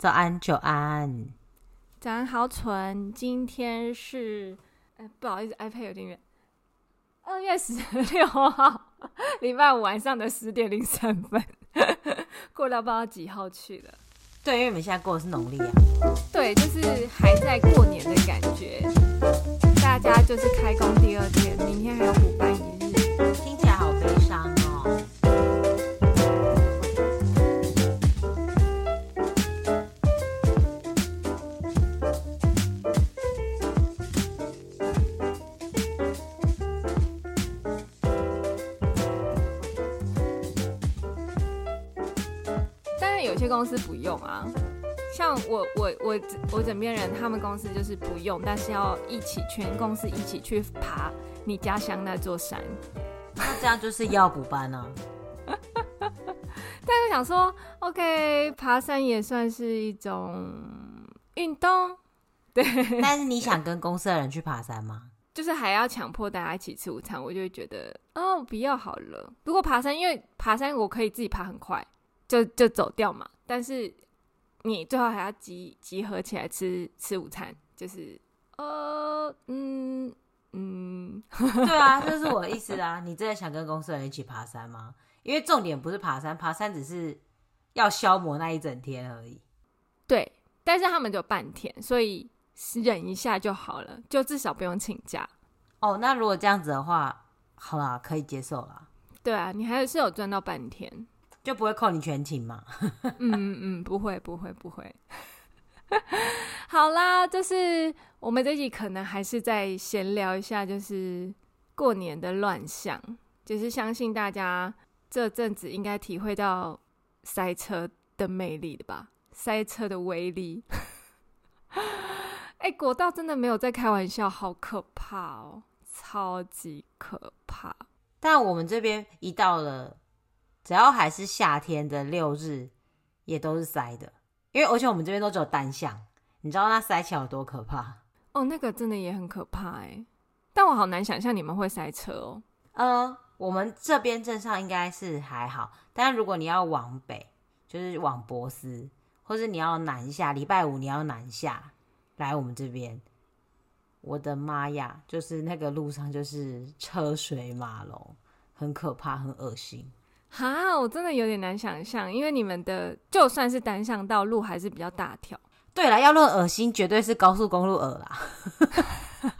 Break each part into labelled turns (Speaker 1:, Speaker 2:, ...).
Speaker 1: 早安，久安。
Speaker 2: 早安，好蠢。今天是，哎，不好意思，iPad 有点远。二月十六号，礼拜五晚上的十点零三分，过到不知道几号去了。
Speaker 1: 对，因为我们现在过的是农历啊。
Speaker 2: 对，就是还在过年的感觉。大家就是开工第二天，明天还有补班一日，公司不用啊。像我我我我枕边人，他们公司就是不用，但是要一起全公司一起去爬你家乡那座山。
Speaker 1: 那这样就是要补班呢？
Speaker 2: 但是我想说，OK，爬山也算是一种运动，对。
Speaker 1: 但是你 想跟公司的人去爬山吗？
Speaker 2: 就是还要强迫大家一起吃午餐，我就会觉得哦，不要好了。如果爬山，因为爬山我可以自己爬很快，就就走掉嘛。但是。你最后还要集集合起来吃吃午餐，就是呃嗯嗯，
Speaker 1: 对啊，这是我的意思啊。你真的想跟公司人一起爬山吗？因为重点不是爬山，爬山只是要消磨那一整天而已。
Speaker 2: 对，但是他们就半天，所以忍一下就好了，就至少不用请假。
Speaker 1: 哦，那如果这样子的话，好啦，可以接受啦。
Speaker 2: 对啊，你还是有赚到半天。
Speaker 1: 就不会扣你全勤嘛？
Speaker 2: 嗯嗯嗯，不会不会不会。好啦，就是我们这集可能还是再闲聊一下，就是过年的乱象。就是相信大家这阵子应该体会到塞车的魅力的吧？塞车的威力。哎、欸，国道真的没有在开玩笑，好可怕哦，超级可怕。
Speaker 1: 但我们这边一到了。只要还是夏天的六日，也都是塞的，因为而且我们这边都只有单向，你知道那塞起来有多可怕？
Speaker 2: 哦，那个真的也很可怕哎，但我好难想象你们会塞车哦。
Speaker 1: 呃，我们这边镇上应该是还好，但如果你要往北，就是往博斯，或是你要南下，礼拜五你要南下来我们这边，我的妈呀，就是那个路上就是车水马龙，很可怕，很恶心。
Speaker 2: 哈，我真的有点难想象，因为你们的就算是单向道路还是比较大条。
Speaker 1: 对了，要论恶心，绝对是高速公路恶啦。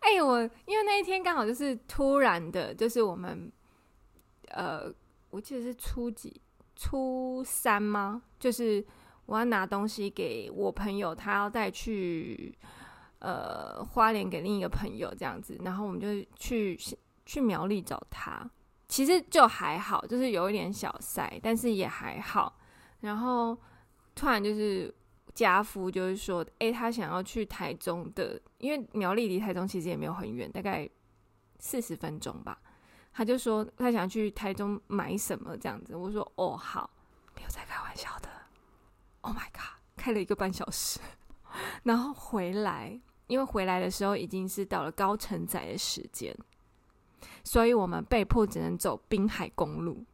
Speaker 2: 哎、欸，我因为那一天刚好就是突然的，就是我们呃，我记得是初几，初三吗？就是我要拿东西给我朋友，他要带去呃花莲给另一个朋友这样子，然后我们就去去苗栗找他。其实就还好，就是有一点小塞，但是也还好。然后突然就是家夫就是说，哎，他想要去台中的，因为苗栗离台中其实也没有很远，大概四十分钟吧。他就说他想去台中买什么这样子。我说哦好，没有在开玩笑的。Oh my god，开了一个半小时，然后回来，因为回来的时候已经是到了高承载的时间。所以我们被迫只能走滨海公路，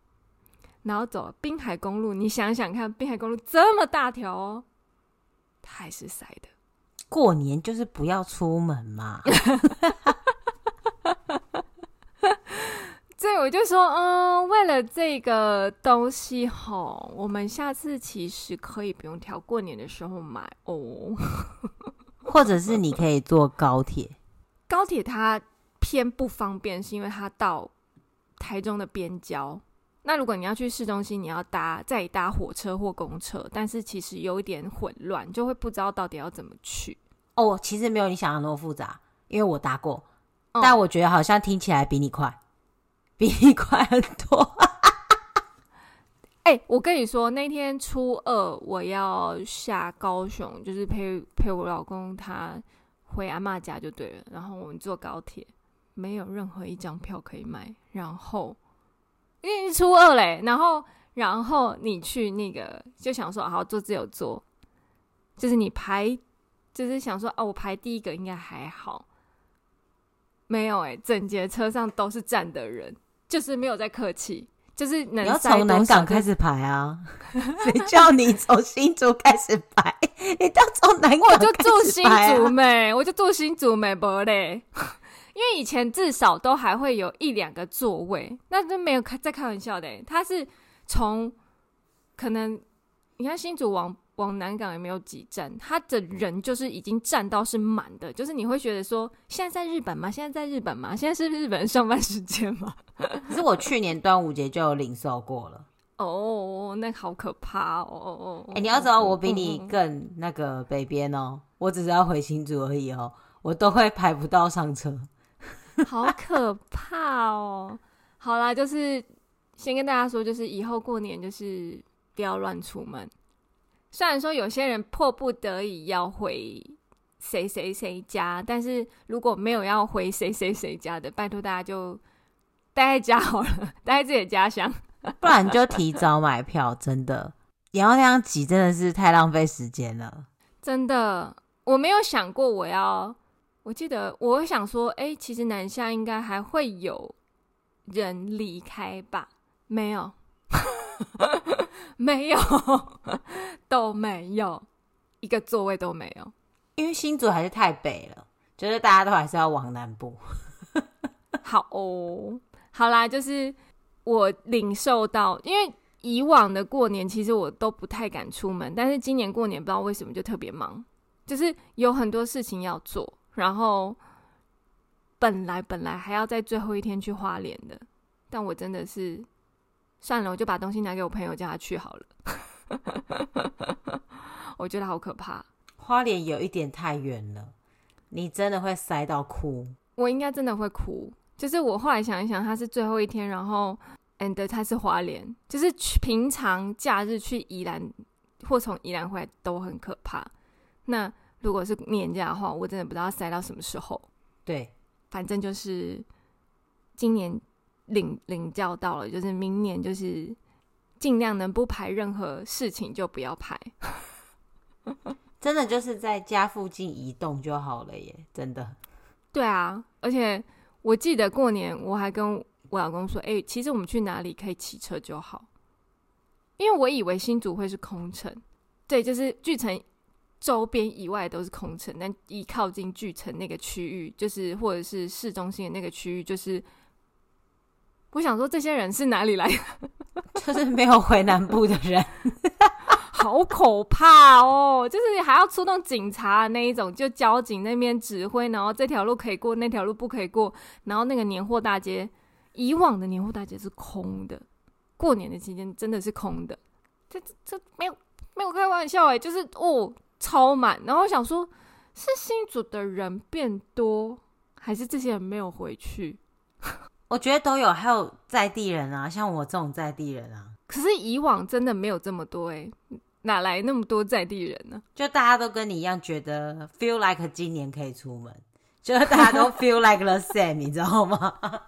Speaker 2: 然后走滨海公路，你想想看，滨海公路这么大条哦，它还是塞的。
Speaker 1: 过年就是不要出门嘛。
Speaker 2: 所以我就说，嗯，为了这个东西吼，我们下次其实可以不用挑过年的时候买哦，
Speaker 1: 或者是你可以坐高铁，
Speaker 2: 高铁它。偏不方便，是因为它到台中的边郊。那如果你要去市中心，你要搭再搭火车或公车，但是其实有一点混乱，就会不知道到底要怎么去。
Speaker 1: 哦，其实没有你想的那么复杂，因为我搭过，哦，但我觉得好像听起来比你快，比你快很多。
Speaker 2: 哎、欸，我跟你说，那天初二我要下高雄，就是陪陪我老公他回阿妈家就对了，然后我们坐高铁。没有任何一张票可以买，然后因为是初二嘞，然后然后你去那个就想说好坐自由座，就是你排，就是想说哦，我排第一个应该还好，没有哎，整节车上都是站的人，就是没有在客气，就是能
Speaker 1: 你要 从南港开始排啊！谁叫你从新竹开始排？你到从南港、啊、
Speaker 2: 我就住新竹没，我就住新竹没不嘞。因为以前至少都还会有一两个座位，那都没有开在开玩笑的。他是从可能你看新竹往往南港也没有几站，他的人就是已经站到是满的，就是你会觉得说现在在日本吗？现在在日本吗？现在是日本上班时间吗？
Speaker 1: 可是我去年端午节就有领受过了。
Speaker 2: 哦，那好可怕哦！哎、
Speaker 1: 你要知道我比你更那个北边哦，我只是要回新竹而已哦，我都会排不到上车。
Speaker 2: 好可怕哦！好啦，就是先跟大家说，就是以后过年就是不要乱出门。虽然说有些人迫不得已要回谁谁谁家，但是如果没有要回谁谁谁家的，拜托大家就待在家好了，待在自己的家乡，
Speaker 1: 不然就提早买票。真的，你要那样挤，真的是太浪费时间了。
Speaker 2: 真的，我没有想过我要。我记得我想说，哎、欸，其实南下应该还会有人离开吧？没有，没有，都没有，一个座位都没有。
Speaker 1: 因为新竹还是太北了，觉得大家都还是要往南部。
Speaker 2: 好哦，好啦，就是我领受到，因为以往的过年其实我都不太敢出门，但是今年过年不知道为什么就特别忙，就是有很多事情要做。然后本来本来还要在最后一天去花莲的，但我真的是算了，我就把东西拿给我朋友叫他去好了。我觉得好可怕，
Speaker 1: 花莲有一点太远了，你真的会塞到哭。
Speaker 2: 我应该真的会哭。就是我后来想一想，他是最后一天，然后 and 他是花莲，就是平常假日去宜兰或从宜兰回来都很可怕。那。如果是年假的话，我真的不知道塞到什么时候。
Speaker 1: 对，
Speaker 2: 反正就是今年领领教到了，就是明年就是尽量能不排任何事情就不要排。
Speaker 1: 真的就是在家附近移动就好了耶，真的。
Speaker 2: 对啊，而且我记得过年我还跟我老公说：“哎、欸，其实我们去哪里可以骑车就好。”因为我以为新竹会是空城，对，就是巨城。周边以外都是空城，但一靠近巨城那个区域，就是或者是市中心的那个区域，就是我想说，这些人是哪里来的？
Speaker 1: 就是没有回南部的人，
Speaker 2: 好可怕哦！就是还要出动警察那一种，就交警那边指挥，然后这条路可以过，那条路不可以过，然后那个年货大街，以往的年货大街是空的，过年的期间真的是空的，这这没有没有开玩笑哎，就是哦。超满，然后我想说，是新竹的人变多，还是这些人没有回去？
Speaker 1: 我觉得都有，还有在地人啊，像我这种在地人啊。
Speaker 2: 可是以往真的没有这么多哎、欸，哪来那么多在地人呢？
Speaker 1: 就大家都跟你一样，觉得 feel like 今年可以出门，就大家都 feel like the same，你知道吗？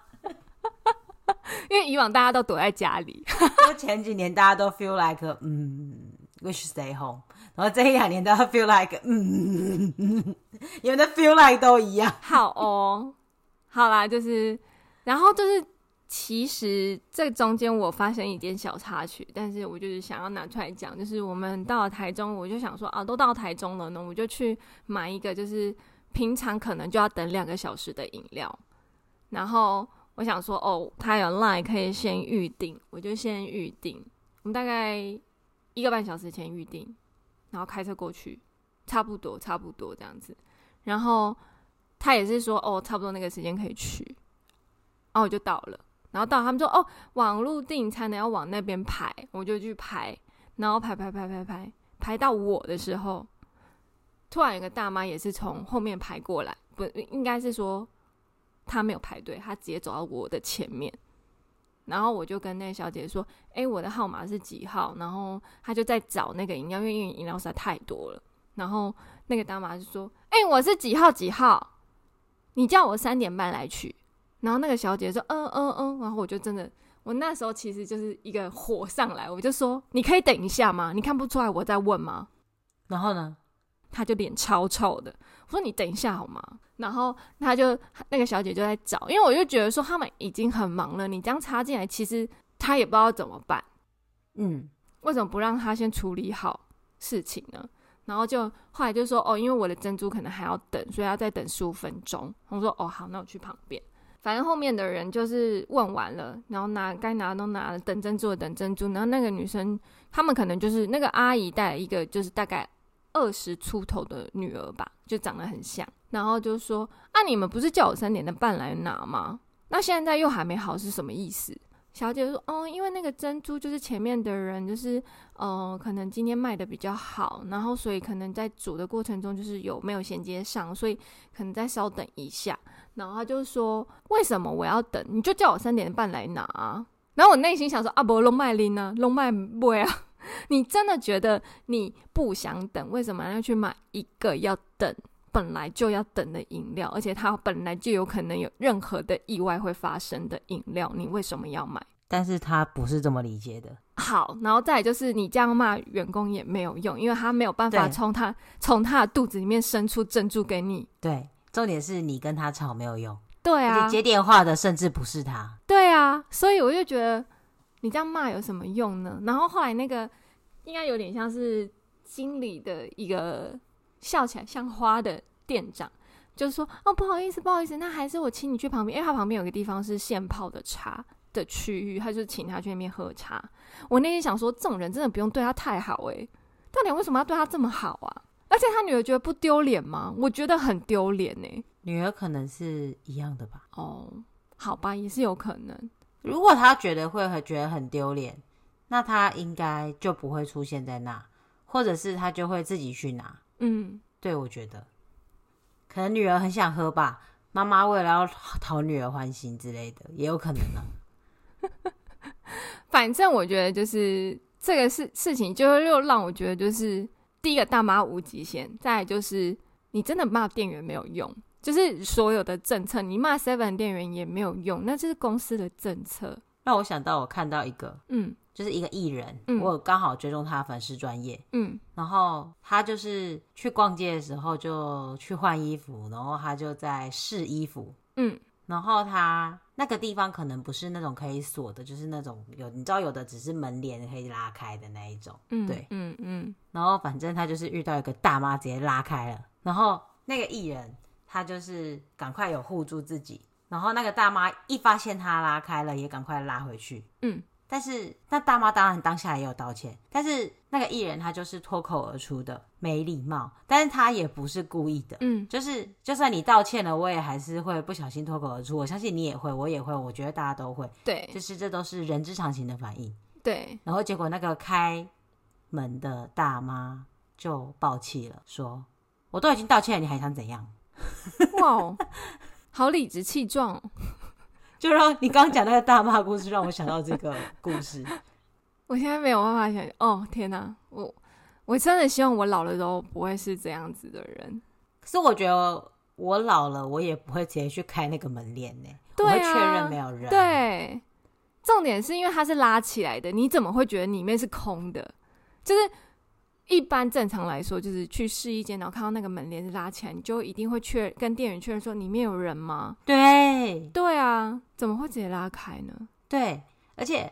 Speaker 2: 因为以往大家都躲在家里，
Speaker 1: 就前几年大家都 feel like 嗯，we should stay home。然后这一两年都要 feel like，嗯，你们的 feel like 都一样。
Speaker 2: 好哦，好啦，就是，然后就是，其实这中间我发生一件小插曲，但是我就是想要拿出来讲，就是我们到了台中，我就想说啊，都到台中了呢，我就去买一个，就是平常可能就要等两个小时的饮料，然后我想说哦，他有 line 可以先预定，我就先预定，我们大概一个半小时前预定。然后开车过去，差不多，差不多这样子。然后他也是说，哦，差不多那个时间可以去。然后我就到了，然后到他们说，哦，网络订餐的要往那边排，我就去排。然后排排排排排，排到我的时候，突然有个大妈也是从后面排过来，不，应该是说她没有排队，她直接走到我的前面。然后我就跟那个小姐说：“哎，我的号码是几号？”然后她就在找那个饮料，因为饮料实在太多了。然后那个大妈就说：“哎，我是几号几号？你叫我三点半来取。”然后那个小姐说：“嗯嗯嗯。”然后我就真的，我那时候其实就是一个火上来，我就说：“你可以等一下吗？你看不出来我在问吗？”
Speaker 1: 然后呢，
Speaker 2: 她就脸超臭的。我说：“你等一下好吗？”然后他就那个小姐就在找，因为我就觉得说他们已经很忙了，你这样插进来，其实他也不知道怎么办。
Speaker 1: 嗯，
Speaker 2: 为什么不让他先处理好事情呢？然后就后来就说哦，因为我的珍珠可能还要等，所以要再等十五分钟。我说哦好，那我去旁边。反正后面的人就是问完了，然后拿该拿的都拿了，等珍珠的等珍珠。然后那个女生，他们可能就是那个阿姨带了一个就是大概二十出头的女儿吧，就长得很像。然后就说啊，你们不是叫我三点的半来拿吗？那现在又还没好是什么意思？小姐说哦，因为那个珍珠就是前面的人就是呃，可能今天卖的比较好，然后所以可能在煮的过程中就是有没有衔接上，所以可能再稍等一下。然后他就说：“为什么我要等？你就叫我三点半来拿啊。”然后我内心想说：“啊，不，龙麦林呢？龙麦不啊？你真的觉得你不想等？为什么要去买一个要等本来就要等的饮料？而且它本来就有可能有任何的意外会发生的饮料，你为什么要买？”
Speaker 1: 但是他不是这么理解的。
Speaker 2: 好，然后再就是你这样骂员工也没有用，因为他没有办法从他从他的肚子里面生出珍珠给你。
Speaker 1: 对。重点是你跟他吵没有用，
Speaker 2: 对啊，
Speaker 1: 接电话的甚至不是他，
Speaker 2: 对啊，所以我就觉得你这样骂有什么用呢？然后后来那个应该有点像是经理的一个笑起来像花的店长，就是说哦，不好意思，不好意思，那还是我请你去旁边，因为他旁边有个地方是现泡的茶的区域，他就请他去那边喝茶。我那天想说，这种人真的不用对他太好诶、欸，到底为什么要对他这么好啊？而且他女儿觉得不丢脸吗？我觉得很丢脸呢。
Speaker 1: 女儿可能是一样的吧。
Speaker 2: 哦，好吧，也是有可能。
Speaker 1: 如果他觉得会觉得很丢脸，那他应该就不会出现在那，或者是他就会自己去拿。嗯，对，我觉得可能女儿很想喝吧，妈妈为了要讨女儿欢心之类的，也有可能呢。
Speaker 2: 反正我觉得就是这个事事情，就又让我觉得就是。第一个大妈无极限，再来就是你真的骂店员没有用，就是所有的政策你骂 Seven 店员也没有用，那就是公司的政策。
Speaker 1: 让我想到我看到一个，嗯，就是一个艺人，嗯、我刚好追踪他的粉丝专业，嗯，然后他就是去逛街的时候就去换衣服，然后他就在试衣服，嗯。然后他那个地方可能不是那种可以锁的，就是那种有你知道有的只是门帘可以拉开的那一种，嗯，对，嗯嗯。然后反正他就是遇到一个大妈直接拉开了，然后那个艺人他就是赶快有护住自己，然后那个大妈一发现他拉开了，也赶快拉回去，嗯。但是那大妈当然当下也有道歉，但是那个艺人他就是脱口而出的没礼貌，但是他也不是故意的，嗯，就是就算你道歉了，我也还是会不小心脱口而出，我相信你也会，我也会，我觉得大家都会，对，就是这都是人之常情的反应，对。然后结果那个开门的大妈就爆气了，说：“我都已经道歉了，你还想怎样？”
Speaker 2: 哇，好理直气壮。
Speaker 1: 就让你刚刚讲那个大妈故事，让我想到这个 故事。
Speaker 2: 我现在没有办法想，哦天哪，我我真的希望我老了都不会是这样子的人。
Speaker 1: 可是我觉得我老了，我也不会直接去开那个门帘呢。对啊，我会确认没有人。
Speaker 2: 对，重点是因为它是拉起来的，你怎么会觉得里面是空的？就是。一般正常来说，就是去试衣间，然后看到那个门帘是拉起来，你就一定会确跟店员确认说里面有人吗？
Speaker 1: 对，
Speaker 2: 对啊，怎么会直接拉开呢？
Speaker 1: 对，而且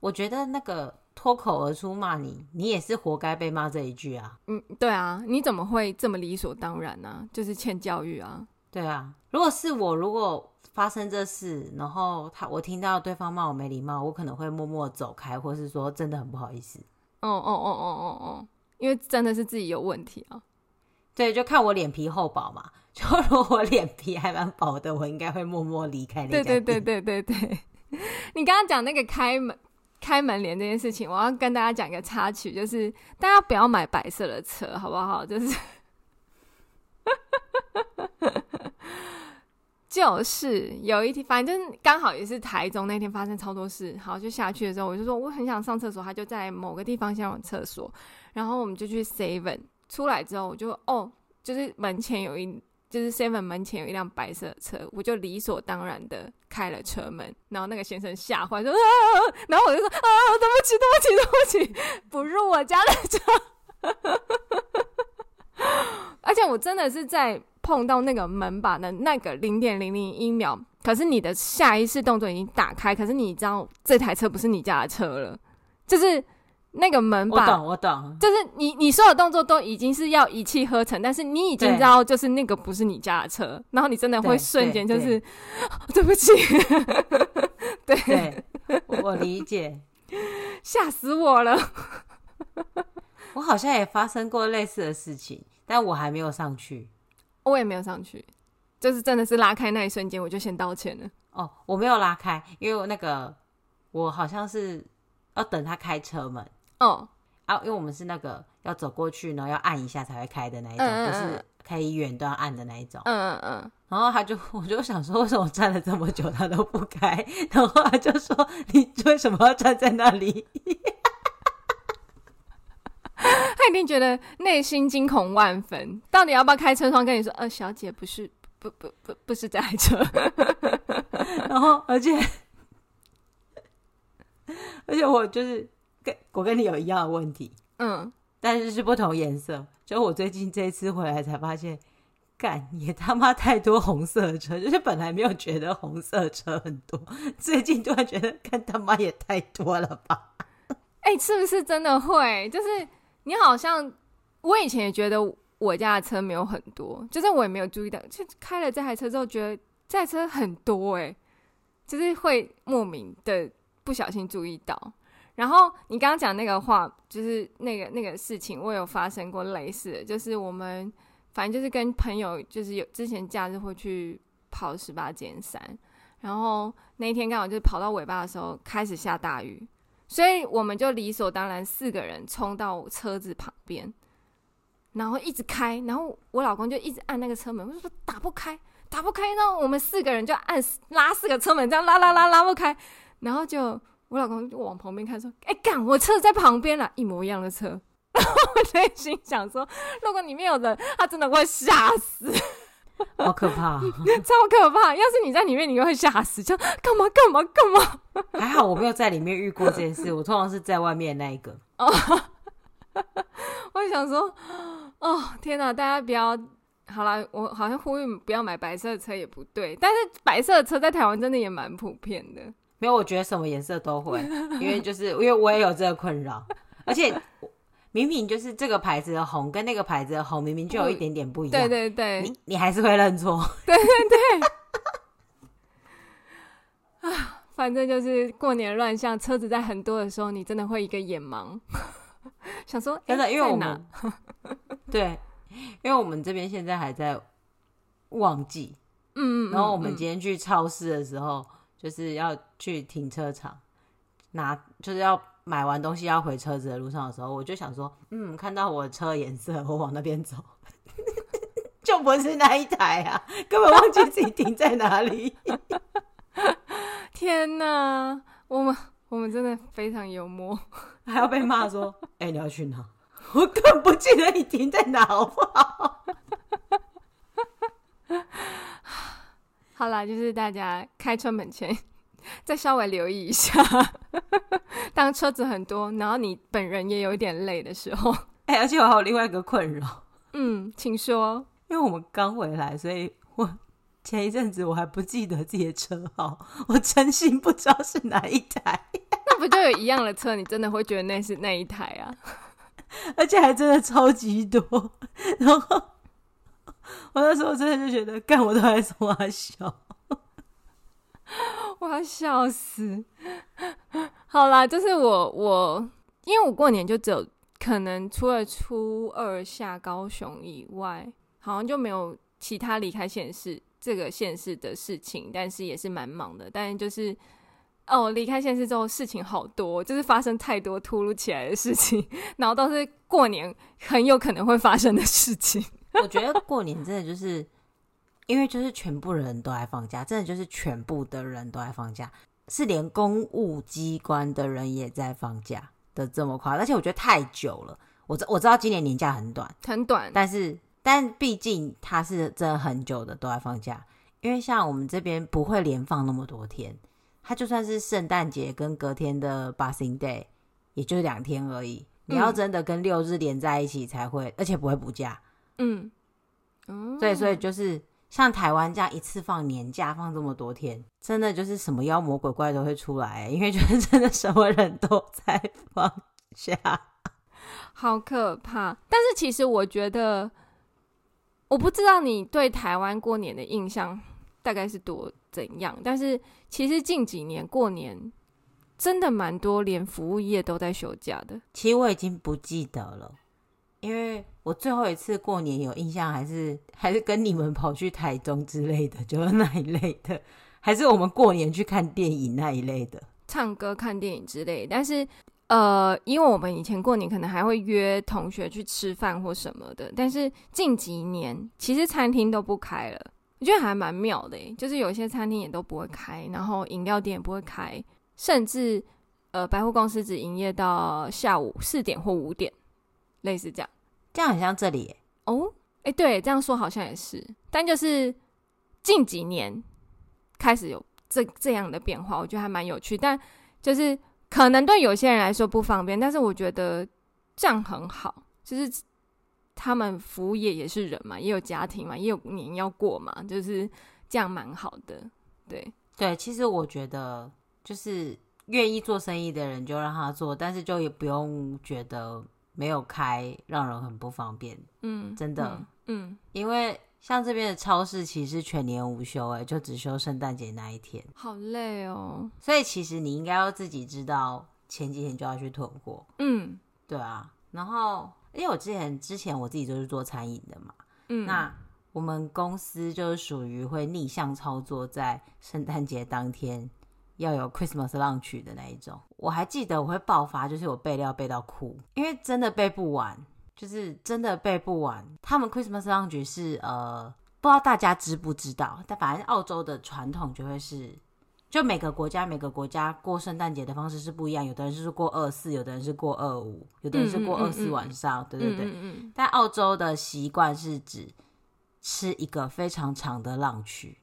Speaker 1: 我觉得那个脱口而出骂你，你也是活该被骂这一句啊。
Speaker 2: 嗯，对啊，你怎么会这么理所当然呢？啊？就是欠教育啊。
Speaker 1: 对啊，如果是我，如果发生这事，然后他我听到对方骂我没礼貌，我可能会默默走开，或是说真的很不好意思。
Speaker 2: 哦哦哦哦哦哦。因为真的是自己有问题啊，
Speaker 1: 对，就看我脸皮厚薄嘛。就如果我脸皮还蛮薄的，我应该会默默离开那家店。
Speaker 2: 对对对对对对。你刚刚讲那个开门开门帘这件事情，我要跟大家讲一个插曲，就是大家不要买白色的车，好不好？就是。就是有一天，反正刚好也是台中那天发生超多事，好，就下去的时候，我就说我很想上厕所，他就在某个地方先有厕所，然后我们就去 Seven，出来之后我就哦，就是门前有一，就是 Seven 门前有一辆白色的车，我就理所当然的开了车门，然后那个先生吓坏说啊，然后我就说啊，对不起，对不起，对不起，不入我家的车，而且我真的是在。碰到那个门把的那个零点零零一秒，可是你的下意识动作已经打开，可是你知道这台车不是你家的车了，就是那个门把，
Speaker 1: 我懂，我懂，
Speaker 2: 就是你你所有动作都已经是要一气呵成，但是你已经知道就是那个不是你家的车，然后你真的会瞬间就是对，不起，对，
Speaker 1: 对，我理解，
Speaker 2: 吓死我了，
Speaker 1: 我好像也发生过类似的事情，但我还没有上去，
Speaker 2: 我也没有上去。就是真的是拉开那一瞬间，我就先道歉了。
Speaker 1: 哦，我没有拉开，因为那个我好像是要等他开车门。
Speaker 2: 哦，
Speaker 1: 啊，因为我们是那个要走过去，然后要按一下才会开的那一种，嗯嗯嗯，就是可以远端按的那一种。
Speaker 2: 嗯嗯嗯。
Speaker 1: 然后他就，我就想说，为什么我站了这么久他都不开？然后他就说：“你为什么要站在那里？”
Speaker 2: 他一定觉得内心惊恐万分，到底要不要开车窗跟你说？呃，小姐不是。不不不，不是这台车，
Speaker 1: 然后而且而且我就是跟我跟你有一样的问题，
Speaker 2: 嗯，
Speaker 1: 但是是不同颜色。就我最近这一次回来才发现，干也他妈太多红色车，就是本来没有觉得红色车很多，最近突然觉得干他妈也太多了吧？
Speaker 2: 哎、欸，是不是真的会？就是你好像我以前也觉得。我家的车没有很多，就是我也没有注意到，就开了这台车之后，觉得这台车很多哎、就是会莫名的不小心注意到。然后你刚刚讲那个话，就是那个那个事情，我有发生过类似的，就是我们反正就是跟朋友，就是有之前假日会去跑十八尖山，然后那一天刚好就是跑到尾巴的时候开始下大雨，所以我们就理所当然四个人冲到车子旁边。然后一直开，然后我老公就一直按那个车门，我就说打不开，打不开。然后我们四个人就按拉四个车门，这样拉拉拉拉不开。然后就我老公就往旁边看，说：“哎，干，我车子在旁边了，一模一样的车。”然后我内心想说：“如果里面有人，他真的会吓死，
Speaker 1: 好可怕，
Speaker 2: 超可怕。要是你在里面，你会吓死，就干嘛干嘛干嘛。
Speaker 1: 还好我没有在里面遇过这件事，我通常是在外面那一个。哦，
Speaker 2: 我想说。哦天哪！大家不要好了，我好像呼吁不要买白色的车也不对，但是白色的车在台湾真的也蛮普遍的。
Speaker 1: 没有，我觉得什么颜色都会，因为就是因为我也有这个困扰，而且明明就是这个牌子的红跟那个牌子的红明明就有一点点不一样，
Speaker 2: 对对对，
Speaker 1: 你你还是会认错，
Speaker 2: 对 对对。啊，反正就是过年乱象，车子在很多的时候，你真的会一个眼盲。想说真的，因为我们
Speaker 1: 对，因为我们这边现在还在旺季，
Speaker 2: 嗯，
Speaker 1: 然后我们今天去超市的时候，就是要去停车场拿，就是要买完东西要回车子的路上的时候，我就想说，嗯，看到我的车颜色，我往那边走，就不是那一台啊，根本忘记自己停在哪里。
Speaker 2: 天哪，我们我们真的非常幽默。
Speaker 1: 还要被骂说：“哎、欸，你要去哪？我根本不记得你停在哪，好不好？”
Speaker 2: 好啦，就是大家开车门前再稍微留意一下，当车子很多，然后你本人也有一点累的时候，
Speaker 1: 哎、欸，而且我还有另外一个困扰，
Speaker 2: 嗯，请说，
Speaker 1: 因为我们刚回来，所以我前一阵子我还不记得自己的车号，我真心不知道是哪一台。
Speaker 2: 那不就有一样的车，你真的会觉得那是那一台啊？
Speaker 1: 而且还真的超级多。然后我那时候真的就觉得，干我都还从那笑，
Speaker 2: 我要笑死。好啦，就是我我，因为我过年就只有可能除了初二下高雄以外，好像就没有其他离开县市这个县市的事情，但是也是蛮忙的，但就是。哦，离开县市之后事情好多，就是发生太多突如其来的事情，然后都是过年很有可能会发生的事情。
Speaker 1: 我觉得过年真的就是，因为就是全部人都在放假，真的就是全部的人都在放假，是连公务机关的人也在放假的这么快，而且我觉得太久了。我知我知道今年年假很短，
Speaker 2: 很短，
Speaker 1: 但是但毕竟它是真的很久的都在放假，因为像我们这边不会连放那么多天。它就算是圣诞节跟隔天的 Boxing Day，也就是两天而已。你要真的跟六日连在一起才会，而且不会补假。
Speaker 2: 嗯，
Speaker 1: 对，所以就是像台湾这样一次放年假放这么多天，真的就是什么妖魔鬼怪都会出来，因为就是真的什么人都在放假，
Speaker 2: 好可怕。但是其实我觉得，我不知道你对台湾过年的印象大概是多怎样，但是其实近几年过年真的蛮多，连服务业都在休假的。
Speaker 1: 其实我已经不记得了。因为我最后一次过年有印象，还是还是跟你们跑去台中之类的，就是 那一类的，还是我们过年去看电影那一类的，
Speaker 2: 唱歌、看电影之类。但是，呃，因为我们以前过年可能还会约同学去吃饭或什么的，但是近几年其实餐厅都不开了，我觉得还蛮妙的，就是有些餐厅也都不会开，然后饮料店也不会开，甚至呃百货公司只营业到下午四点或五点。类似这样，
Speaker 1: 这样很像这里耶
Speaker 2: 哦，哎、欸，对，这样说好像也是，但就是近几年开始有这这样的变化，我觉得还蛮有趣。但就是可能对有些人来说不方便，但是我觉得这样很好，就是他们服务业也是人嘛，也有家庭嘛，也有年要过嘛，就是这样蛮好的。对
Speaker 1: 对，其实我觉得就是愿意做生意的人就让他做，但是就也不用觉得。没有开，让人很不方便。嗯，真的，嗯，嗯，因为像这边的超市其实全年无休，哎，就只休圣诞节那一天。
Speaker 2: 好累哦。
Speaker 1: 所以其实你应该要自己知道，前几天就要去囤货。嗯，对啊。然后，因为我之前之前我自己就是做餐饮的嘛，嗯，那我们公司就是属于会逆向操作，在圣诞节当天。要有 Christmas lunch 的那一种，我还记得我会爆发，就是我备料备到哭，因为真的备不完，就是真的备不完。他们 Christmas lunch 是呃，不知道大家知不知道，但反正澳洲的传统就会是，就每个国家每个国家过圣诞节的方式是不一样，有的人是过二四，有的人是过二五，有的人是过二四晚上，对对对。嗯嗯嗯但澳洲的习惯是指吃一个非常长的 lunch。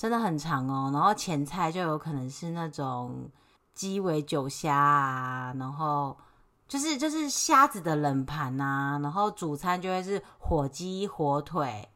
Speaker 1: 真的很长哦，然后前菜就有可能是那种鸡尾酒虾啊，然后就是就是虾子的冷盘啊，然后主餐就会是火鸡、火腿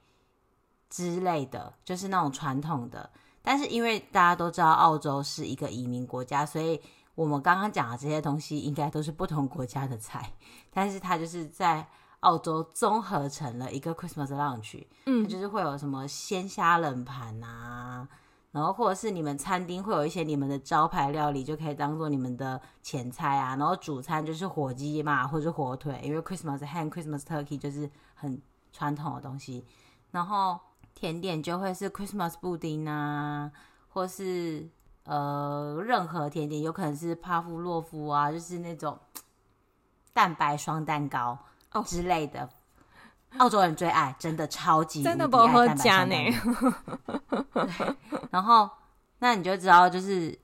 Speaker 1: 之类的，就是那种传统的。但是因为大家都知道澳洲是一个移民国家，所以我们刚刚讲的这些东西应该都是不同国家的菜，但是它就是在。澳洲综合成了一个 Christmas lunch，嗯，它就是会有什么鲜虾冷盘啊，然后或者是你们餐厅会有一些你们的招牌料理，就可以当做你们的前菜啊，然后主餐就是火鸡嘛，或者是火腿，因为 Christmas ham、Christmas turkey 就是很传统的东西，然后甜点就会是 Christmas 布丁啊，或是呃任何甜点，有可能是帕夫洛夫啊，就是那种蛋白霜蛋糕。之类的，澳洲人最爱，真的超级真的不喝加呢。然后，那你就知道，就是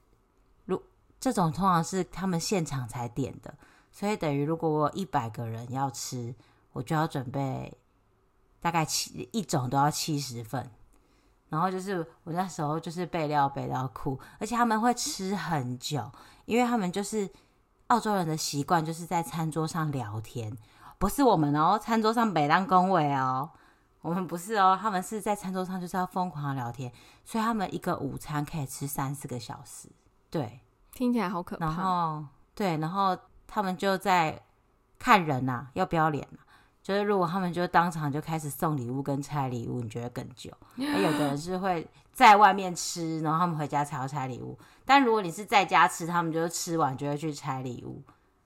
Speaker 1: 如这种通常是他们现场才点的，所以等于如果我有一百个人要吃，我就要准备大概七一种都要七十份。然后就是我那时候就是备料备到哭，而且他们会吃很久，因为他们就是澳洲人的习惯，就是在餐桌上聊天。不是我们哦，餐桌上北当恭维哦，我们不是哦，他们是在餐桌上就是要疯狂的聊天，所以他们一个午餐可以吃三四个小时，对，
Speaker 2: 听起来好可怕。
Speaker 1: 然后对，然后他们就在看人呐、啊，要不要脸啊？就是如果他们就当场就开始送礼物跟拆礼物，你觉得更久？而有的人是会在外面吃，然后他们回家才要拆礼物。但如果你是在家吃，他们就吃完就会去拆礼物。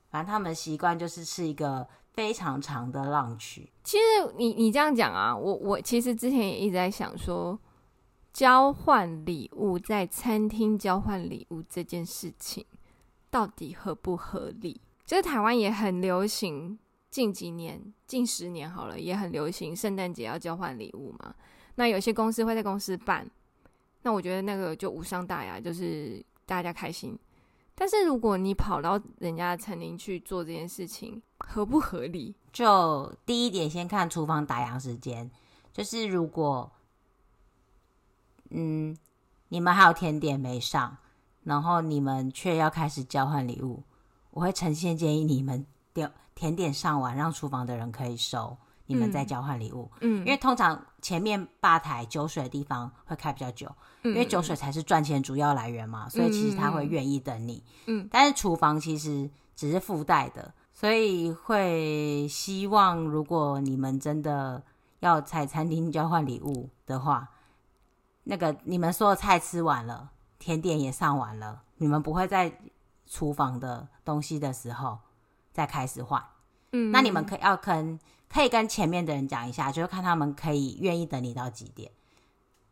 Speaker 1: 反正他们的习惯就是吃一个。非常长的浪曲。
Speaker 2: 其实你你这样讲啊，我我其实之前也一直在想说，交换礼物在餐厅交换礼物这件事情到底合不合理？就是台湾也很流行，近几年近十年好了，也很流行圣诞节要交换礼物嘛。那有些公司会在公司办，那我觉得那个就无伤大雅，就是大家开心。但是如果你跑到人家的餐厅去做这件事情，合不合理？
Speaker 1: 就第一点，先看厨房打烊时间。就是如果，嗯，你们还有甜点没上，然后你们却要开始交换礼物，我会诚心建议你们点甜点上完，让厨房的人可以收。你们在交换礼物，
Speaker 2: 嗯，
Speaker 1: 因为通常前面吧台酒水的地方会开比较久，嗯，因为酒水才是赚钱主要来源嘛，嗯，所以其实他会愿意等你，
Speaker 2: 嗯，
Speaker 1: 但是厨房其实只是附带的，所以会希望如果你们真的要在餐厅交换礼物的话，那个你们所有菜吃完了，甜点也上完了，你们不会在厨房的东西的时候再开始换，
Speaker 2: 嗯，
Speaker 1: 那你们可以要跟。可以跟前面的人讲一下，就是看他们可以愿意等你到几点。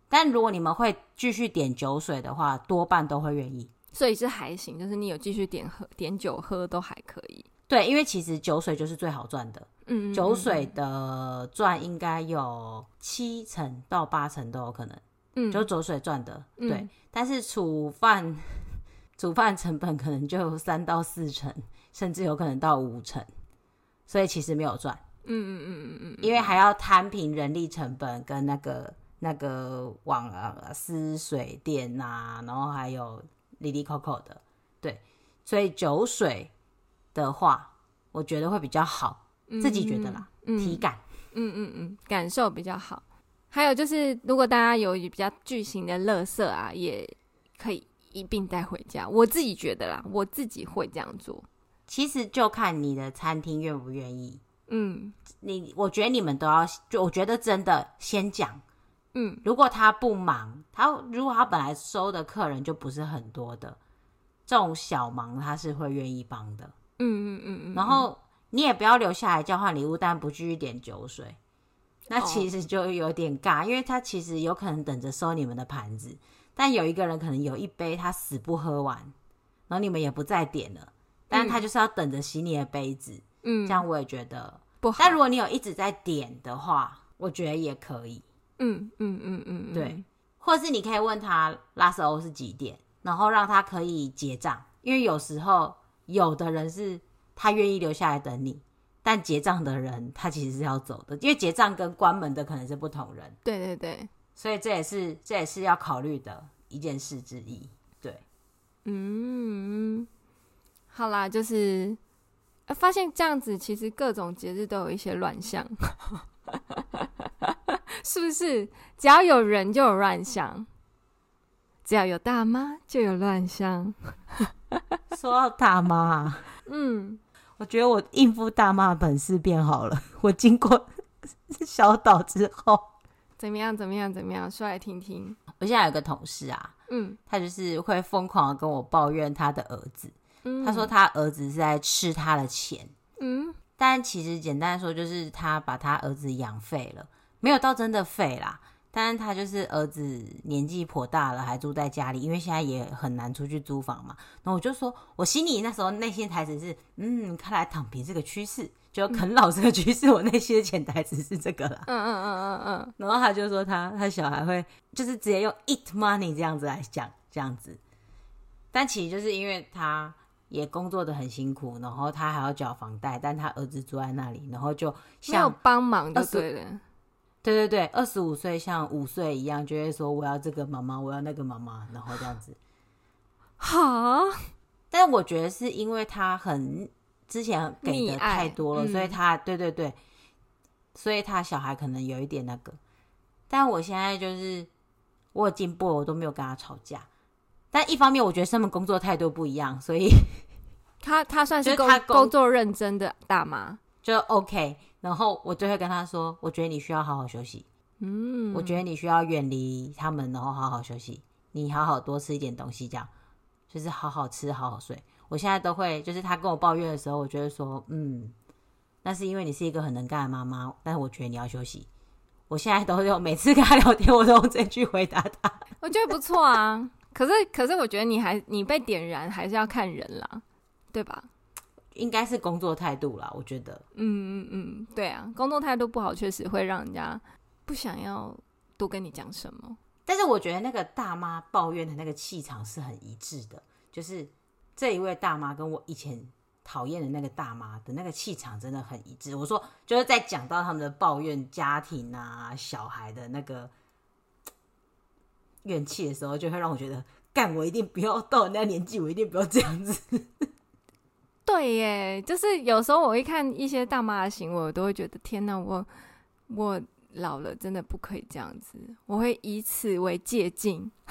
Speaker 1: 但如果你们会继续点酒水的话，多半都会愿意。
Speaker 2: 所以是还行，就是你有继续点喝点酒喝都还可以。
Speaker 1: 对，因为其实酒水就是最好赚的。
Speaker 2: 嗯，嗯，嗯，
Speaker 1: 酒水的赚应该有七成到八成都有可能。嗯，就酒水赚的，对。
Speaker 2: 嗯、
Speaker 1: 但是煮饭 煮饭成本可能就三到四成，甚至有可能到五成，所以其实没有赚。
Speaker 2: 嗯嗯嗯嗯嗯，
Speaker 1: 因为还要摊平人力成本跟那个那个网啊、私水电呐、啊，然后还有里里扣扣的，对，所以酒水的话，我觉得会比较好，嗯、自己觉得啦，
Speaker 2: 嗯、
Speaker 1: 体感，
Speaker 2: 嗯嗯嗯，感受比较好。还有就是，如果大家有比较巨型的垃圾啊，也可以一并带回家。我自己觉得啦，我自己会这样做。
Speaker 1: 其实就看你的餐厅愿不愿意。
Speaker 2: 嗯，
Speaker 1: 你我觉得你们都要，就我觉得真的先讲，
Speaker 2: 嗯，
Speaker 1: 如果他不忙，他如果他本来收的客人就不是很多的，这种小忙他是会愿意帮的，
Speaker 2: 嗯嗯嗯嗯，
Speaker 1: 然后你也不要留下来交换礼物，但不继续点酒水，那其实就有点尬，哦，因为他其实有可能等着收你们的盘子，但有一个人可能有一杯他死不喝完，然后你们也不再点了，但是他就是要等着洗你的杯子。嗯，这样我也觉得
Speaker 2: 不好。
Speaker 1: 但如果你有一直在点的话，我觉得也可以。
Speaker 2: 嗯嗯嗯嗯，
Speaker 1: 对。或者是你可以问他 last call 是几点，然后让他可以结账。因为有时候有的人是他愿意留下来等你，但结账的人他其实是要走的，因为结账跟关门的可能是不同人。
Speaker 2: 对对对，
Speaker 1: 所以这也是这也是要考虑的一件事之一。对，
Speaker 2: 嗯，好啦，就是。发现这样子，其实各种节日都有一些乱象，是不是？只要有人就有乱象，只要有大妈就有乱象。
Speaker 1: 说到大妈，
Speaker 2: 嗯，
Speaker 1: 我觉得我应付大妈的本事变好了。我经过小岛之后，
Speaker 2: 怎么样？怎么样？怎么样？说来听听。
Speaker 1: 我现在有个同事啊，
Speaker 2: 嗯，
Speaker 1: 他就是会疯狂的跟我抱怨他的儿子。
Speaker 2: 嗯、
Speaker 1: 他说他儿子是在吃他的钱，
Speaker 2: 嗯，
Speaker 1: 但其实简单说就是他把他儿子养废了，没有到真的废啦。但是他就是儿子年纪颇大了，还住在家里，因为现在也很难出去租房嘛。然后我就说，我心里那时候内心台词是，嗯，看来躺平这个趋势，就啃老这个趋势，我内心的潜台词是这个啦。
Speaker 2: 嗯嗯嗯嗯嗯。
Speaker 1: 然后他就说他他小孩会就是直接用 eat money 这样子来讲这样子，但其实就是因为他。也工作的很辛苦，然后他还要缴房贷，但他儿子住在那里，然后就像
Speaker 2: 没有帮忙就对了。
Speaker 1: 对对对，二十五岁像五岁一样，就会说我要这个妈妈，我要那个妈妈，然后这样子。
Speaker 2: 好，
Speaker 1: 但我觉得是因为他很之前给的太多了，所以他对对对，所以他小孩可能有一点那个。但我现在就是我有进步了，我都没有跟他吵架。但一方面，我觉得他们工作态度不一样，所以
Speaker 2: 他他算是工他工作认真的大妈，
Speaker 1: 就 OK。然后我就会跟他说：“我觉得你需要好好休息，
Speaker 2: 嗯，
Speaker 1: 我觉得你需要远离他们，然后好好休息。你好好多吃一点东西，这样就是好好吃，好好睡。”我现在都会，就是他跟我抱怨的时候，我觉得说：“嗯，那是因为你是一个很能干的妈妈，但是我觉得你要休息。”我现在都用每次跟他聊天，我都用这句回答他。
Speaker 2: 我觉得不错啊。可是，可是，我觉得你还你被点燃，还是要看人啦，对吧？
Speaker 1: 应该是工作态度啦，我觉得。
Speaker 2: 嗯嗯嗯，对啊，工作态度不好，确实会让人家不想要多跟你讲什么。
Speaker 1: 但是，我觉得那个大妈抱怨的那个气场是很一致的，就是这一位大妈跟我以前讨厌的那个大妈的那个气场真的很一致。我说，就是在讲到他们的抱怨家庭啊、小孩的那个。怨气的时候，就会让我觉得，干我一定不要到人家年纪，我一定不要这样子。
Speaker 2: 对耶，就是有时候我会看一些大妈的行为，我都会觉得天哪，我我老了真的不可以这样子，我会以此为借鉴。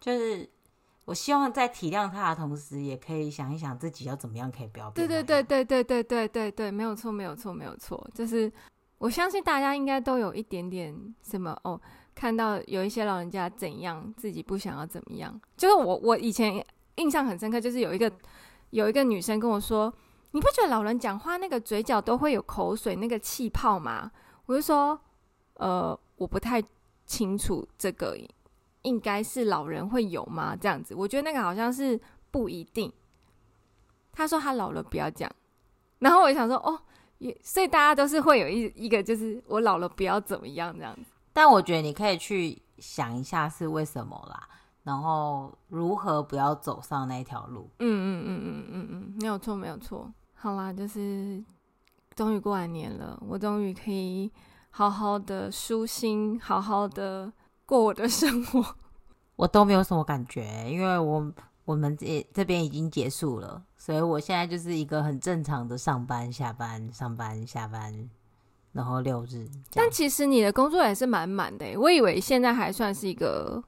Speaker 1: 就是我希望在体谅他的同时，也可以想一想自己要怎么样可以不要变。
Speaker 2: 对对对对对对对对对，没有错没有错没有错，就是我相信大家应该都有一点点什么哦。看到有一些老人家怎样，自己不想要怎么样。就是我，我以前印象很深刻，就是有一个有一个女生跟我说：“你不觉得老人讲话那个嘴角都会有口水，那个气泡吗？”我就说：“呃，我不太清楚这个，应该是老人会有吗？这样子，我觉得那个好像是不一定。”她说：“她老了不要讲。”然后我就想说：“哦，也所以大家都是会有一一个，就是我老了不要怎么样这样子。”
Speaker 1: 但我觉得你可以去想一下是为什么啦，然后如何不要走上那条路。
Speaker 2: 嗯嗯嗯嗯嗯嗯，没有错没有错。好啦，就是终于过完年了，我终于可以好好的舒心，好好的过我的生活。
Speaker 1: 我都没有什么感觉，因为我我们这这边已经结束了，所以我现在就是一个很正常的上班、下班、上班、下班。然后六日，
Speaker 2: 但其实你的工作也是蛮满的。我以为现在还算是一个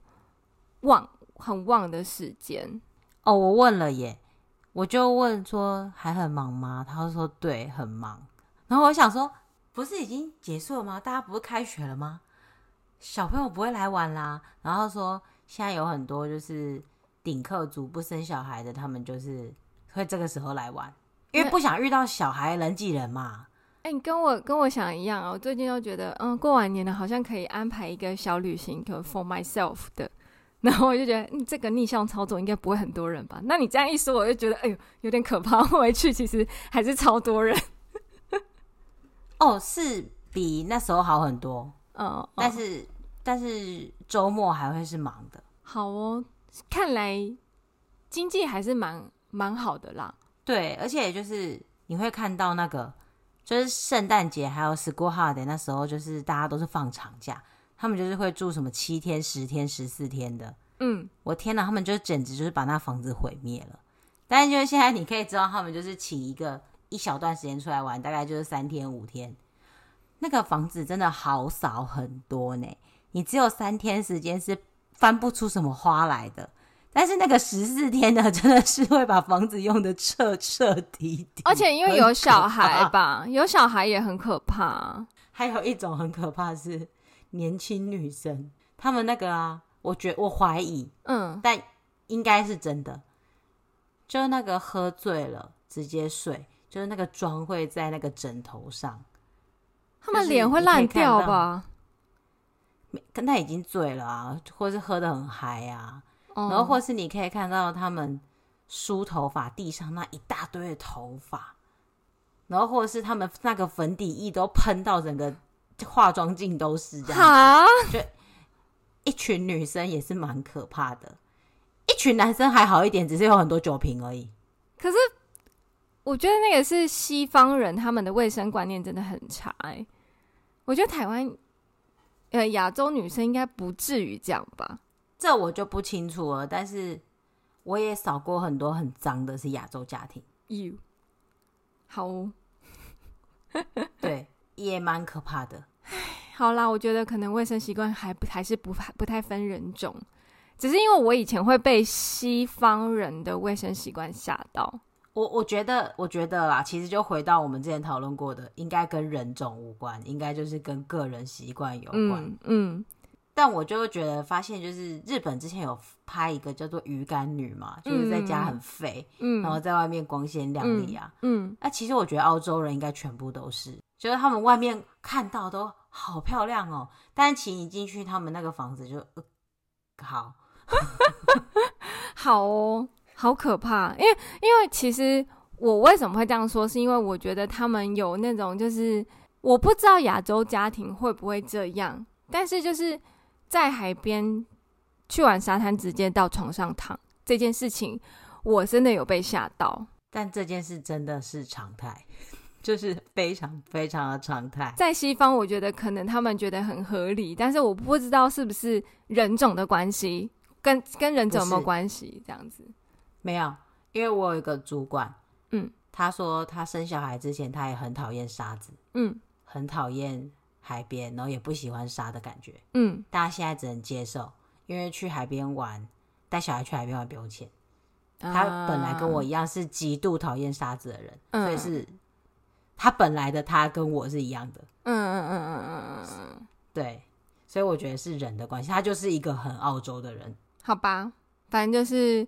Speaker 2: 旺很旺的时间
Speaker 1: 哦。我问了耶，我就问说还很忙吗？他说对，很忙。然后我想说，不是已经结束了吗？大家不是开学了吗？小朋友不会来玩啦。然后说现在有很多就是顶客族不生小孩的，他们就是会这个时候来玩，因为不想遇到小孩人挤人嘛。
Speaker 2: 哎、欸，你跟我跟我想一样哦。我最近都觉得，嗯，过完年了，好像可以安排一个小旅行，可 for myself 的。然后我就觉得，嗯，这个逆向操作应该不会很多人吧？那你这样一说，我就觉得，哎呦，有点可怕。回去其实还是超多人。
Speaker 1: 哦，是比那时候好很多。嗯、哦，但是、哦、但是周末还会是忙的。
Speaker 2: 好哦，看来经济还是蛮蛮好的啦。
Speaker 1: 对，而且就是你会看到那个。就是圣诞节还有 School Holiday 那时候，就是大家都是放长假，他们就是会住什么七天、十天、十四天的。嗯，我天哪，他们就简直就是把那房子毁灭了。但是就是现在你可以知道，他们就是请一个一小段时间出来玩，大概就是三天五天。那个房子真的好少很多呢，你只有三天时间是翻不出什么花来的。但是那个十四天的真的是会把房子用的彻彻底底，
Speaker 2: 而且因为有小孩吧，有小孩也很可怕。
Speaker 1: 还有一种很可怕是年轻女生，他们那个啊，我觉我怀疑，嗯，但应该是真的，就是那个喝醉了直接睡，就是那个妆会在那个枕头上，
Speaker 2: 他们脸会烂掉吧？
Speaker 1: 跟他已经醉了啊，或是喝得很嗨啊。然后，或是你可以看到他们梳头发，地上那一大堆的头发，然后或者是他们那个粉底液都喷到整个化妆镜都是这样，一群女生也是蛮可怕的，一群男生还好一点，只是有很多酒瓶而已。
Speaker 2: 可是我觉得那个是西方人，他们的卫生观念真的很差欸。我觉得台湾呃亚洲女生应该不至于这样吧。
Speaker 1: 这我就不清楚了，但是我也扫过很多很脏的，是亚洲家庭。
Speaker 2: You 好哦，
Speaker 1: 对，也蛮可怕的。
Speaker 2: 好啦，我觉得可能卫生习惯还不还是不不太分人种，只是因为我以前会被西方人的卫生习惯吓到。
Speaker 1: 我我觉得，我觉得啦，其实就回到我们之前讨论过的，应该跟人种无关，应该就是跟个人习惯有关。嗯。嗯但我就觉得发现，就是日本之前有拍一个叫做鱼干女嘛，嗯、就是在家很肥，嗯，然后在外面光鲜亮丽啊，嗯，那、啊、其实我觉得澳洲人应该全部都是，就是他们外面看到都好漂亮哦，但是其实你进去他们那个房子就，呃、好，
Speaker 2: 好哦，好可怕，因为因为其实我为什么会这样说，是因为我觉得他们有那种就是我不知道亚洲家庭会不会这样，但是就是。在海边去玩沙滩，直接到床上躺这件事情，我真的有被吓到。
Speaker 1: 但这件事真的是常态，就是非常非常的常态。
Speaker 2: 在西方，我觉得可能他们觉得很合理，但是我不知道是不是人种的关系，跟跟人种有没有关系？这样子
Speaker 1: 没有，因为我有一个主管，
Speaker 2: 嗯，
Speaker 1: 他说他生小孩之前他也很讨厌沙子，
Speaker 2: 嗯，
Speaker 1: 很讨厌海边，然后也不喜欢沙的感觉，
Speaker 2: 嗯，
Speaker 1: 大家现在只能接受，因为去海边玩，带小孩去海边玩不用钱。他本来跟我一样是极度讨厌沙子的人，
Speaker 2: 嗯、
Speaker 1: 所以是他本来的他跟我是一样的。
Speaker 2: 嗯嗯嗯嗯嗯嗯，
Speaker 1: 对，所以我觉得是人的关系，他就是一个很澳洲的人。
Speaker 2: 好吧，反正就是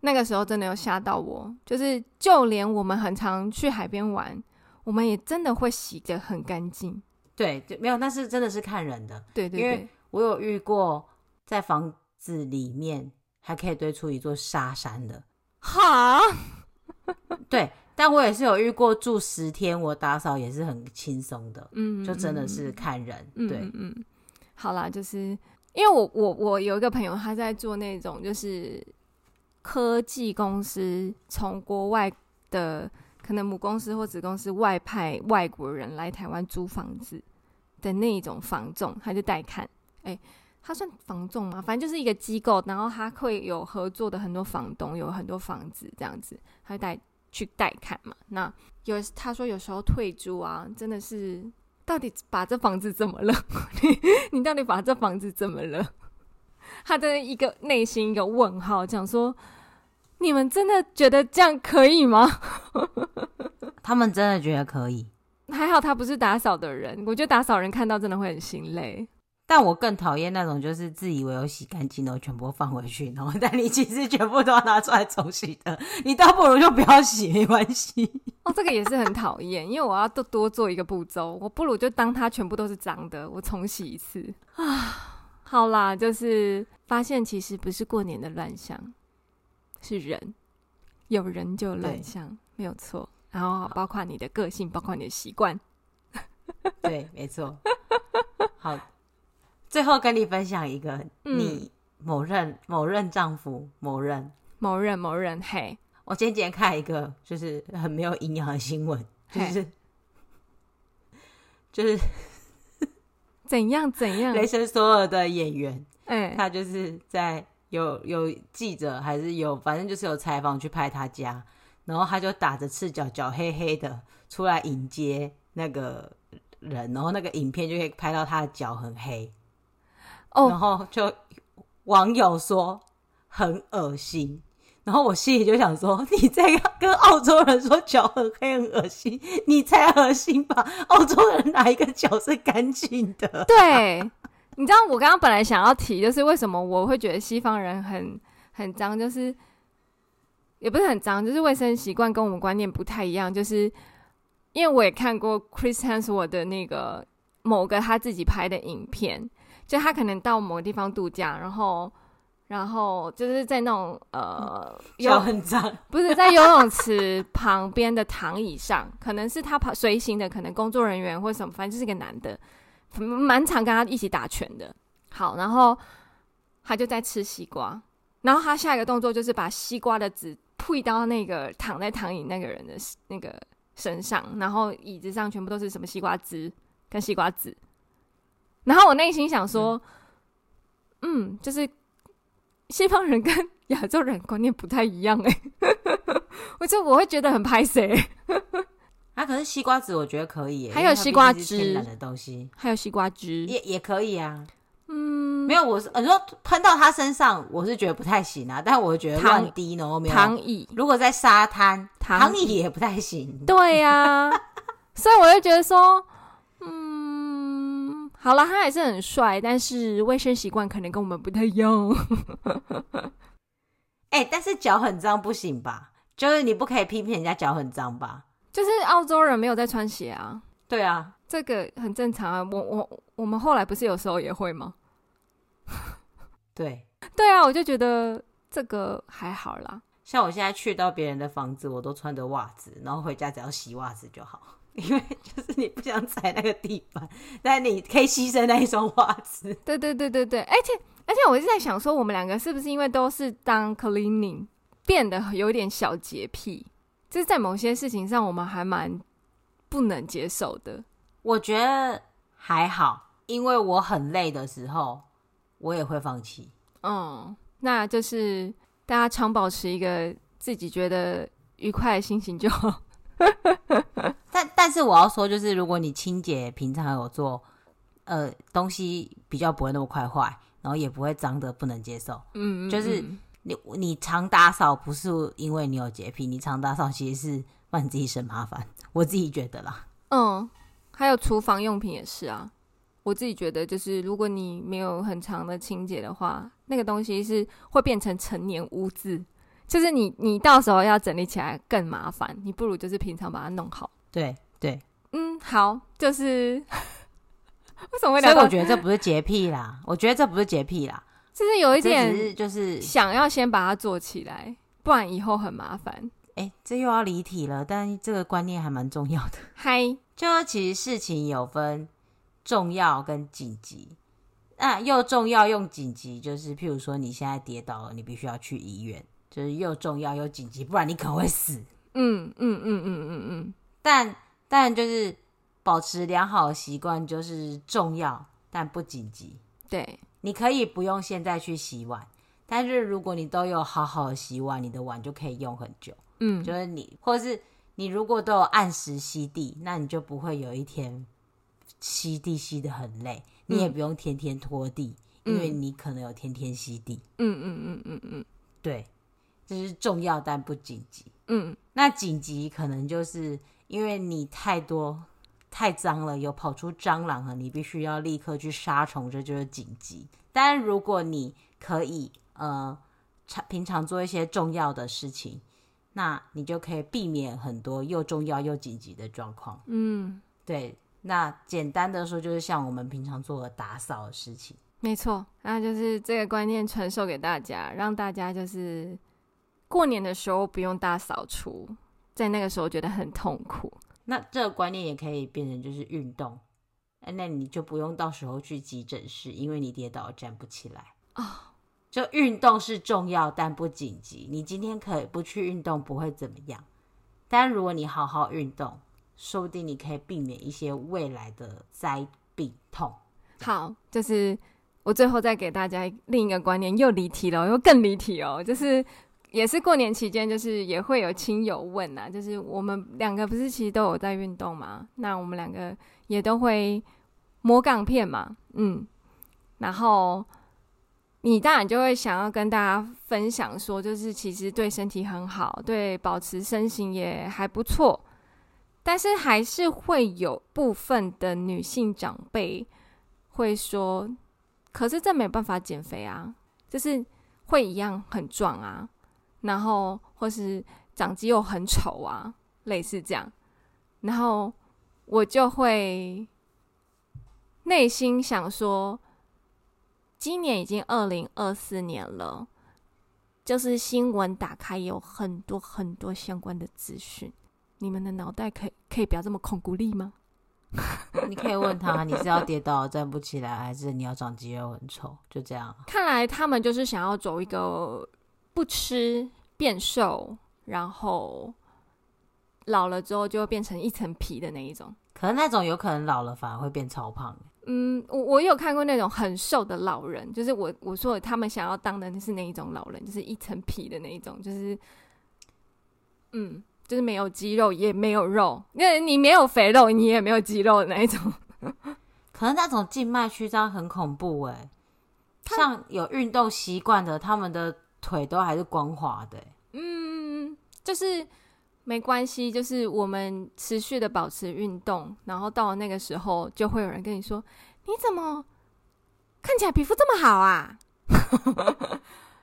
Speaker 2: 那个时候真的有吓到我，就是就连我们很常去海边玩，我们也真的会洗得很干净。
Speaker 1: 对，就没有，那是真的是看人的。
Speaker 2: 对对对，
Speaker 1: 因为我有遇过在房子里面。还可以堆出一座沙山的，
Speaker 2: 哈，
Speaker 1: 对，但我也是有遇过住十天，我打扫也是很轻松的，
Speaker 2: 嗯，
Speaker 1: 就真的是看人，
Speaker 2: 嗯、
Speaker 1: 对，
Speaker 2: 嗯，嗯，好啦，就是因为我我我有一个朋友，他在做那种就是科技公司从国外的可能母公司或子公司外派外国人来台湾租房子的那一种房仲，他就带看，哎、他算房仲吗？反正就是一个机构，然后他会有合作的很多房东，有很多房子这样子，他就带去带看嘛。那有他说有时候退租啊，真的是到底把这房子怎么了？你 你到底把这房子怎么了？他的一个内心一个问号，讲说你们真的觉得这样可以吗？
Speaker 1: 他们真的觉得可以？
Speaker 2: 还好他不是打扫的人，我觉得打扫人看到真的会很心累。
Speaker 1: 但我更讨厌那种，就是自以为有洗干净，然后全部放回去，然后但你其实全部都要拿出来重洗的，你倒不如就不要洗，没关系。
Speaker 2: 哦，这个也是很讨厌，因为我要多多做一个步骤，我不如就当它全部都是脏的，我重洗一次啊。好啦，就是发现其实不是过年的乱象，是人，有人就乱象，没有错。然后包括你的个性，包括你的习惯，
Speaker 1: 对，没错。好。最后跟你分享一个，你某任、嗯、某任丈夫某任
Speaker 2: 某任某任嘿，
Speaker 1: 我前几天看一个就是很没有营养的新闻，就是就是
Speaker 2: 怎样怎样，
Speaker 1: 雷神索尔的演员，
Speaker 2: 哎、欸，
Speaker 1: 他就是在有有记者还是有，反正就是有采访去拍他家，然后他就打着赤脚，脚黑黑的出来迎接那个人，然后那个影片就可以拍到他的脚很黑。
Speaker 2: Oh.
Speaker 1: 然后就网友说很恶心，然后我心里就想说，你在跟澳洲人说脚很黑很恶心，你才恶心吧？澳洲人哪一个脚是干净的？
Speaker 2: 对，你知道我刚刚本来想要提，就是为什么我会觉得西方人很很脏，就是也不是很脏，就是卫生习惯跟我们观念不太一样，就是因为我也看过 Chris Hemsworth 的那个某个他自己拍的影片。就他可能到某个地方度假，然后，然后就是在那种呃，
Speaker 1: 有很脏，
Speaker 2: 不是在游泳池旁边的躺椅上，可能是他跑随行的，可能工作人员或什么，反正就是个男的，蛮常跟他一起打拳的。好，然后他就在吃西瓜，然后他下一个动作就是把西瓜的籽吐到那个躺在躺椅那个人的那个身上，然后椅子上全部都是什么西瓜汁跟西瓜籽。然后我内心想说，嗯，嗯，就是西方人跟 亚洲人观念不太一样哎，我就我会觉得很拍谢。
Speaker 1: 啊，可是西瓜籽我觉得可以，
Speaker 2: 还有西瓜汁
Speaker 1: 的东西，
Speaker 2: 还有西瓜汁
Speaker 1: 也也可以啊。
Speaker 2: 嗯，
Speaker 1: 没有，我是你说喷到他身上，我是觉得不太行啊。但我觉得乱滴呢，没有
Speaker 2: 躺椅，
Speaker 1: 如果在沙滩躺椅也不太行。
Speaker 2: 对呀、啊，所以我就觉得说，嗯。好了，他还是很帅，但是卫生习惯可能跟我们不太一样。
Speaker 1: 哎、欸，但是脚很脏不行吧？就是你不可以批评人家脚很脏吧？
Speaker 2: 就是澳洲人没有在穿鞋啊。
Speaker 1: 对啊，
Speaker 2: 这个很正常啊。我我我们后来不是有时候也会吗？
Speaker 1: 对
Speaker 2: 对啊，我就觉得这个还好啦。
Speaker 1: 像我现在去到别人的房子，我都穿着袜子，然后回家只要洗袜子就好。因为就是你不想踩那个地板，但你可以牺牲那一双袜子。
Speaker 2: 对对对对对，而且而且我一直在想说，我们两个是不是因为都是当 cleaning 变得有点小洁癖，就是在某些事情上我们还蛮不能接受的。
Speaker 1: 我觉得还好，因为我很累的时候，我也会放弃。
Speaker 2: 嗯，那就是大家常保持一个。自己觉得愉快的心情就 好。
Speaker 1: 但但是我要说，就是如果你清洁平常有做，呃，东西比较不会那么快坏，然后也不会脏的不能接受。
Speaker 2: 嗯，嗯，嗯，
Speaker 1: 就是你你常打扫不是因为你有洁癖，你常打扫其实是帮你自己省麻烦。我自己觉得啦。
Speaker 2: 嗯，还有厨房用品也是啊。我自己觉得，就是如果你没有很长的清洁的话，那个东西是会变成陈年污渍。就是你，你到时候要整理起来更麻烦，你不如就是平常把它弄好。
Speaker 1: 对对，
Speaker 2: 嗯，好，就是 为什么会？
Speaker 1: 所以我觉得这不是洁癖啦，我觉得这不是洁癖啦，
Speaker 2: 就是有一点，
Speaker 1: 就是
Speaker 2: 想要先把它做起来，不然以后很麻烦。
Speaker 1: 哎、欸，这又要离题了，但这个观念还蛮重要的。
Speaker 2: 嗨，
Speaker 1: 就其实事情有分重要跟紧急，那又重要又紧急，就是譬如说你现在跌倒了，你必须要去医院。就是又重要又紧急，不然你可能会死。
Speaker 2: 嗯嗯嗯嗯嗯嗯。
Speaker 1: 但但就是保持良好的习惯，就是重要但不紧急。
Speaker 2: 对，
Speaker 1: 你可以不用现在去洗碗，但是如果你都有好好洗碗，你的碗就可以用很久。
Speaker 2: 嗯，
Speaker 1: 就是你，或是你如果都有按时吸地，那你就不会有一天吸地吸的很累。嗯，你也不用天天拖地，嗯，因为你可能有天天吸地。
Speaker 2: 嗯嗯嗯嗯嗯，
Speaker 1: 对。就是重要但不紧急，
Speaker 2: 嗯，
Speaker 1: 那紧急可能就是因为你太多太脏了，有跑出蟑螂了，你必须要立刻去杀虫，这就是紧急。但如果你可以呃，平常做一些重要的事情，那你就可以避免很多又重要又紧急的状况。
Speaker 2: 嗯，
Speaker 1: 对。那简单的说，就是像我们平常做的打扫的事情，
Speaker 2: 没错。那就是这个观念传授给大家，让大家就是。过年的时候不用大扫除，在那个时候觉得很痛苦。
Speaker 1: 那这个观念也可以变成就是运动，那你就不用到时候去急诊室，因为你跌倒站不起来
Speaker 2: 哦。
Speaker 1: 就运动是重要但不紧急，你今天可以不去运动不会怎么样，但如果你好好运动，说不定你可以避免一些未来的灾病痛。
Speaker 2: 好，就是我最后再给大家另一个观念，又离题了，又更离题哦，就是。也是过年期间，就是也会有亲友问呐，就是我们两个不是其实都有在运动嘛？那我们两个也都会摸杠片嘛，嗯，然后你当然就会想要跟大家分享说，就是其实对身体很好，对保持身形也还不错，但是还是会有部分的女性长辈会说，可是这没办法减肥啊，就是会一样很壮啊。然后或是长肌肉很丑啊，类似这样，然后我就会内心想说，今年已经二零二四年了，就是新闻打开有很多很多相关的资讯，你们的脑袋可以可以不要这么恐孤立吗？
Speaker 1: 你可以问他，你是要跌倒站不起来，还是你要长肌肉很丑？就这样。
Speaker 2: 看来他们就是想要走一个。不吃变瘦，然后老了之后就会变成一层皮的那一种。
Speaker 1: 可是那种有可能老了反而会变超胖。
Speaker 2: 嗯，我我有看过那种很瘦的老人，就是我我说他们想要当的是那一种老人，就是一层皮的那一种，就是嗯，就是没有肌肉也没有肉，因为你没有肥肉，你也没有肌肉的那一种。
Speaker 1: 可能那种静脉曲张很恐怖哎，像有运动习惯的，他们的。腿都还是光滑的。欸，
Speaker 2: 嗯，就是没关系，就是我们持续的保持运动，然后到了那个时候，就会有人跟你说：“你怎么看起来皮肤这么好啊？”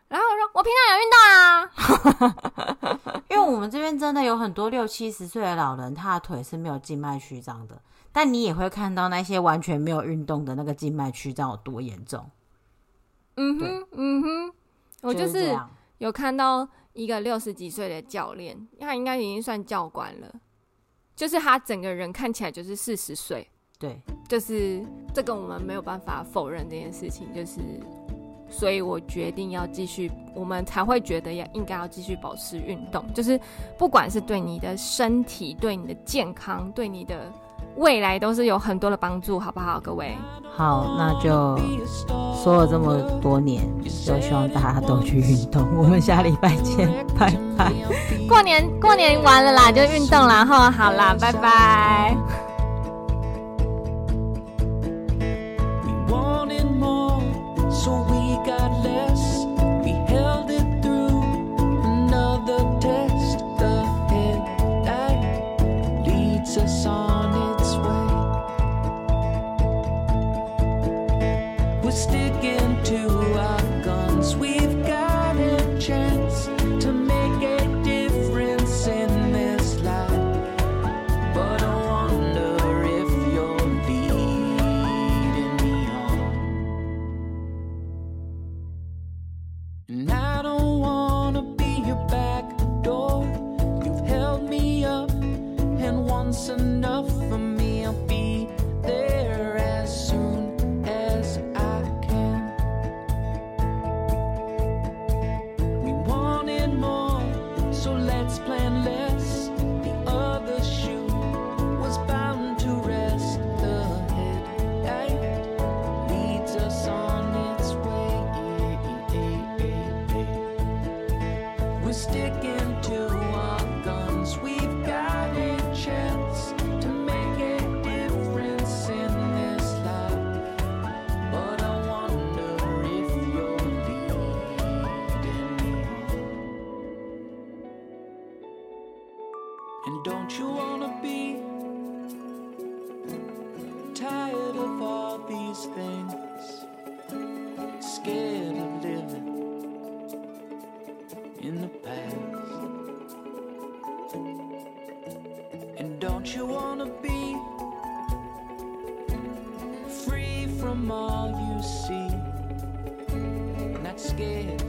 Speaker 2: 然后我说：“我平常有运动啊。”
Speaker 1: 因为我们这边真的有很多六七十岁的老人，他的腿是没有静脉曲张的，但你也会看到那些完全没有运动的那个静脉曲张有多严重。
Speaker 2: 嗯哼，嗯哼。我就是有看到一个六十几岁的教练，他应该已经算教官了，就是他整个人看起来就是四十岁。
Speaker 1: 对，
Speaker 2: 就是这个我们没有办法否认这件事情，就是所以我决定要继续，我们才会觉得要应该要继续保持运动，就是不管是对你的身体、对你的健康、对你的
Speaker 3: 未来都是有很多的帮助，好不好，各位？
Speaker 1: 好，那就说了这么多年，就希望大家都去运动。我们下礼拜见，拜拜。
Speaker 3: 过年过年完了啦，就运动啦，哈，好啦，拜拜。
Speaker 4: And don't
Speaker 3: you wanna be tired of all these things? Scared of living in the past. And don't you wanna be free from all you see? Not scared.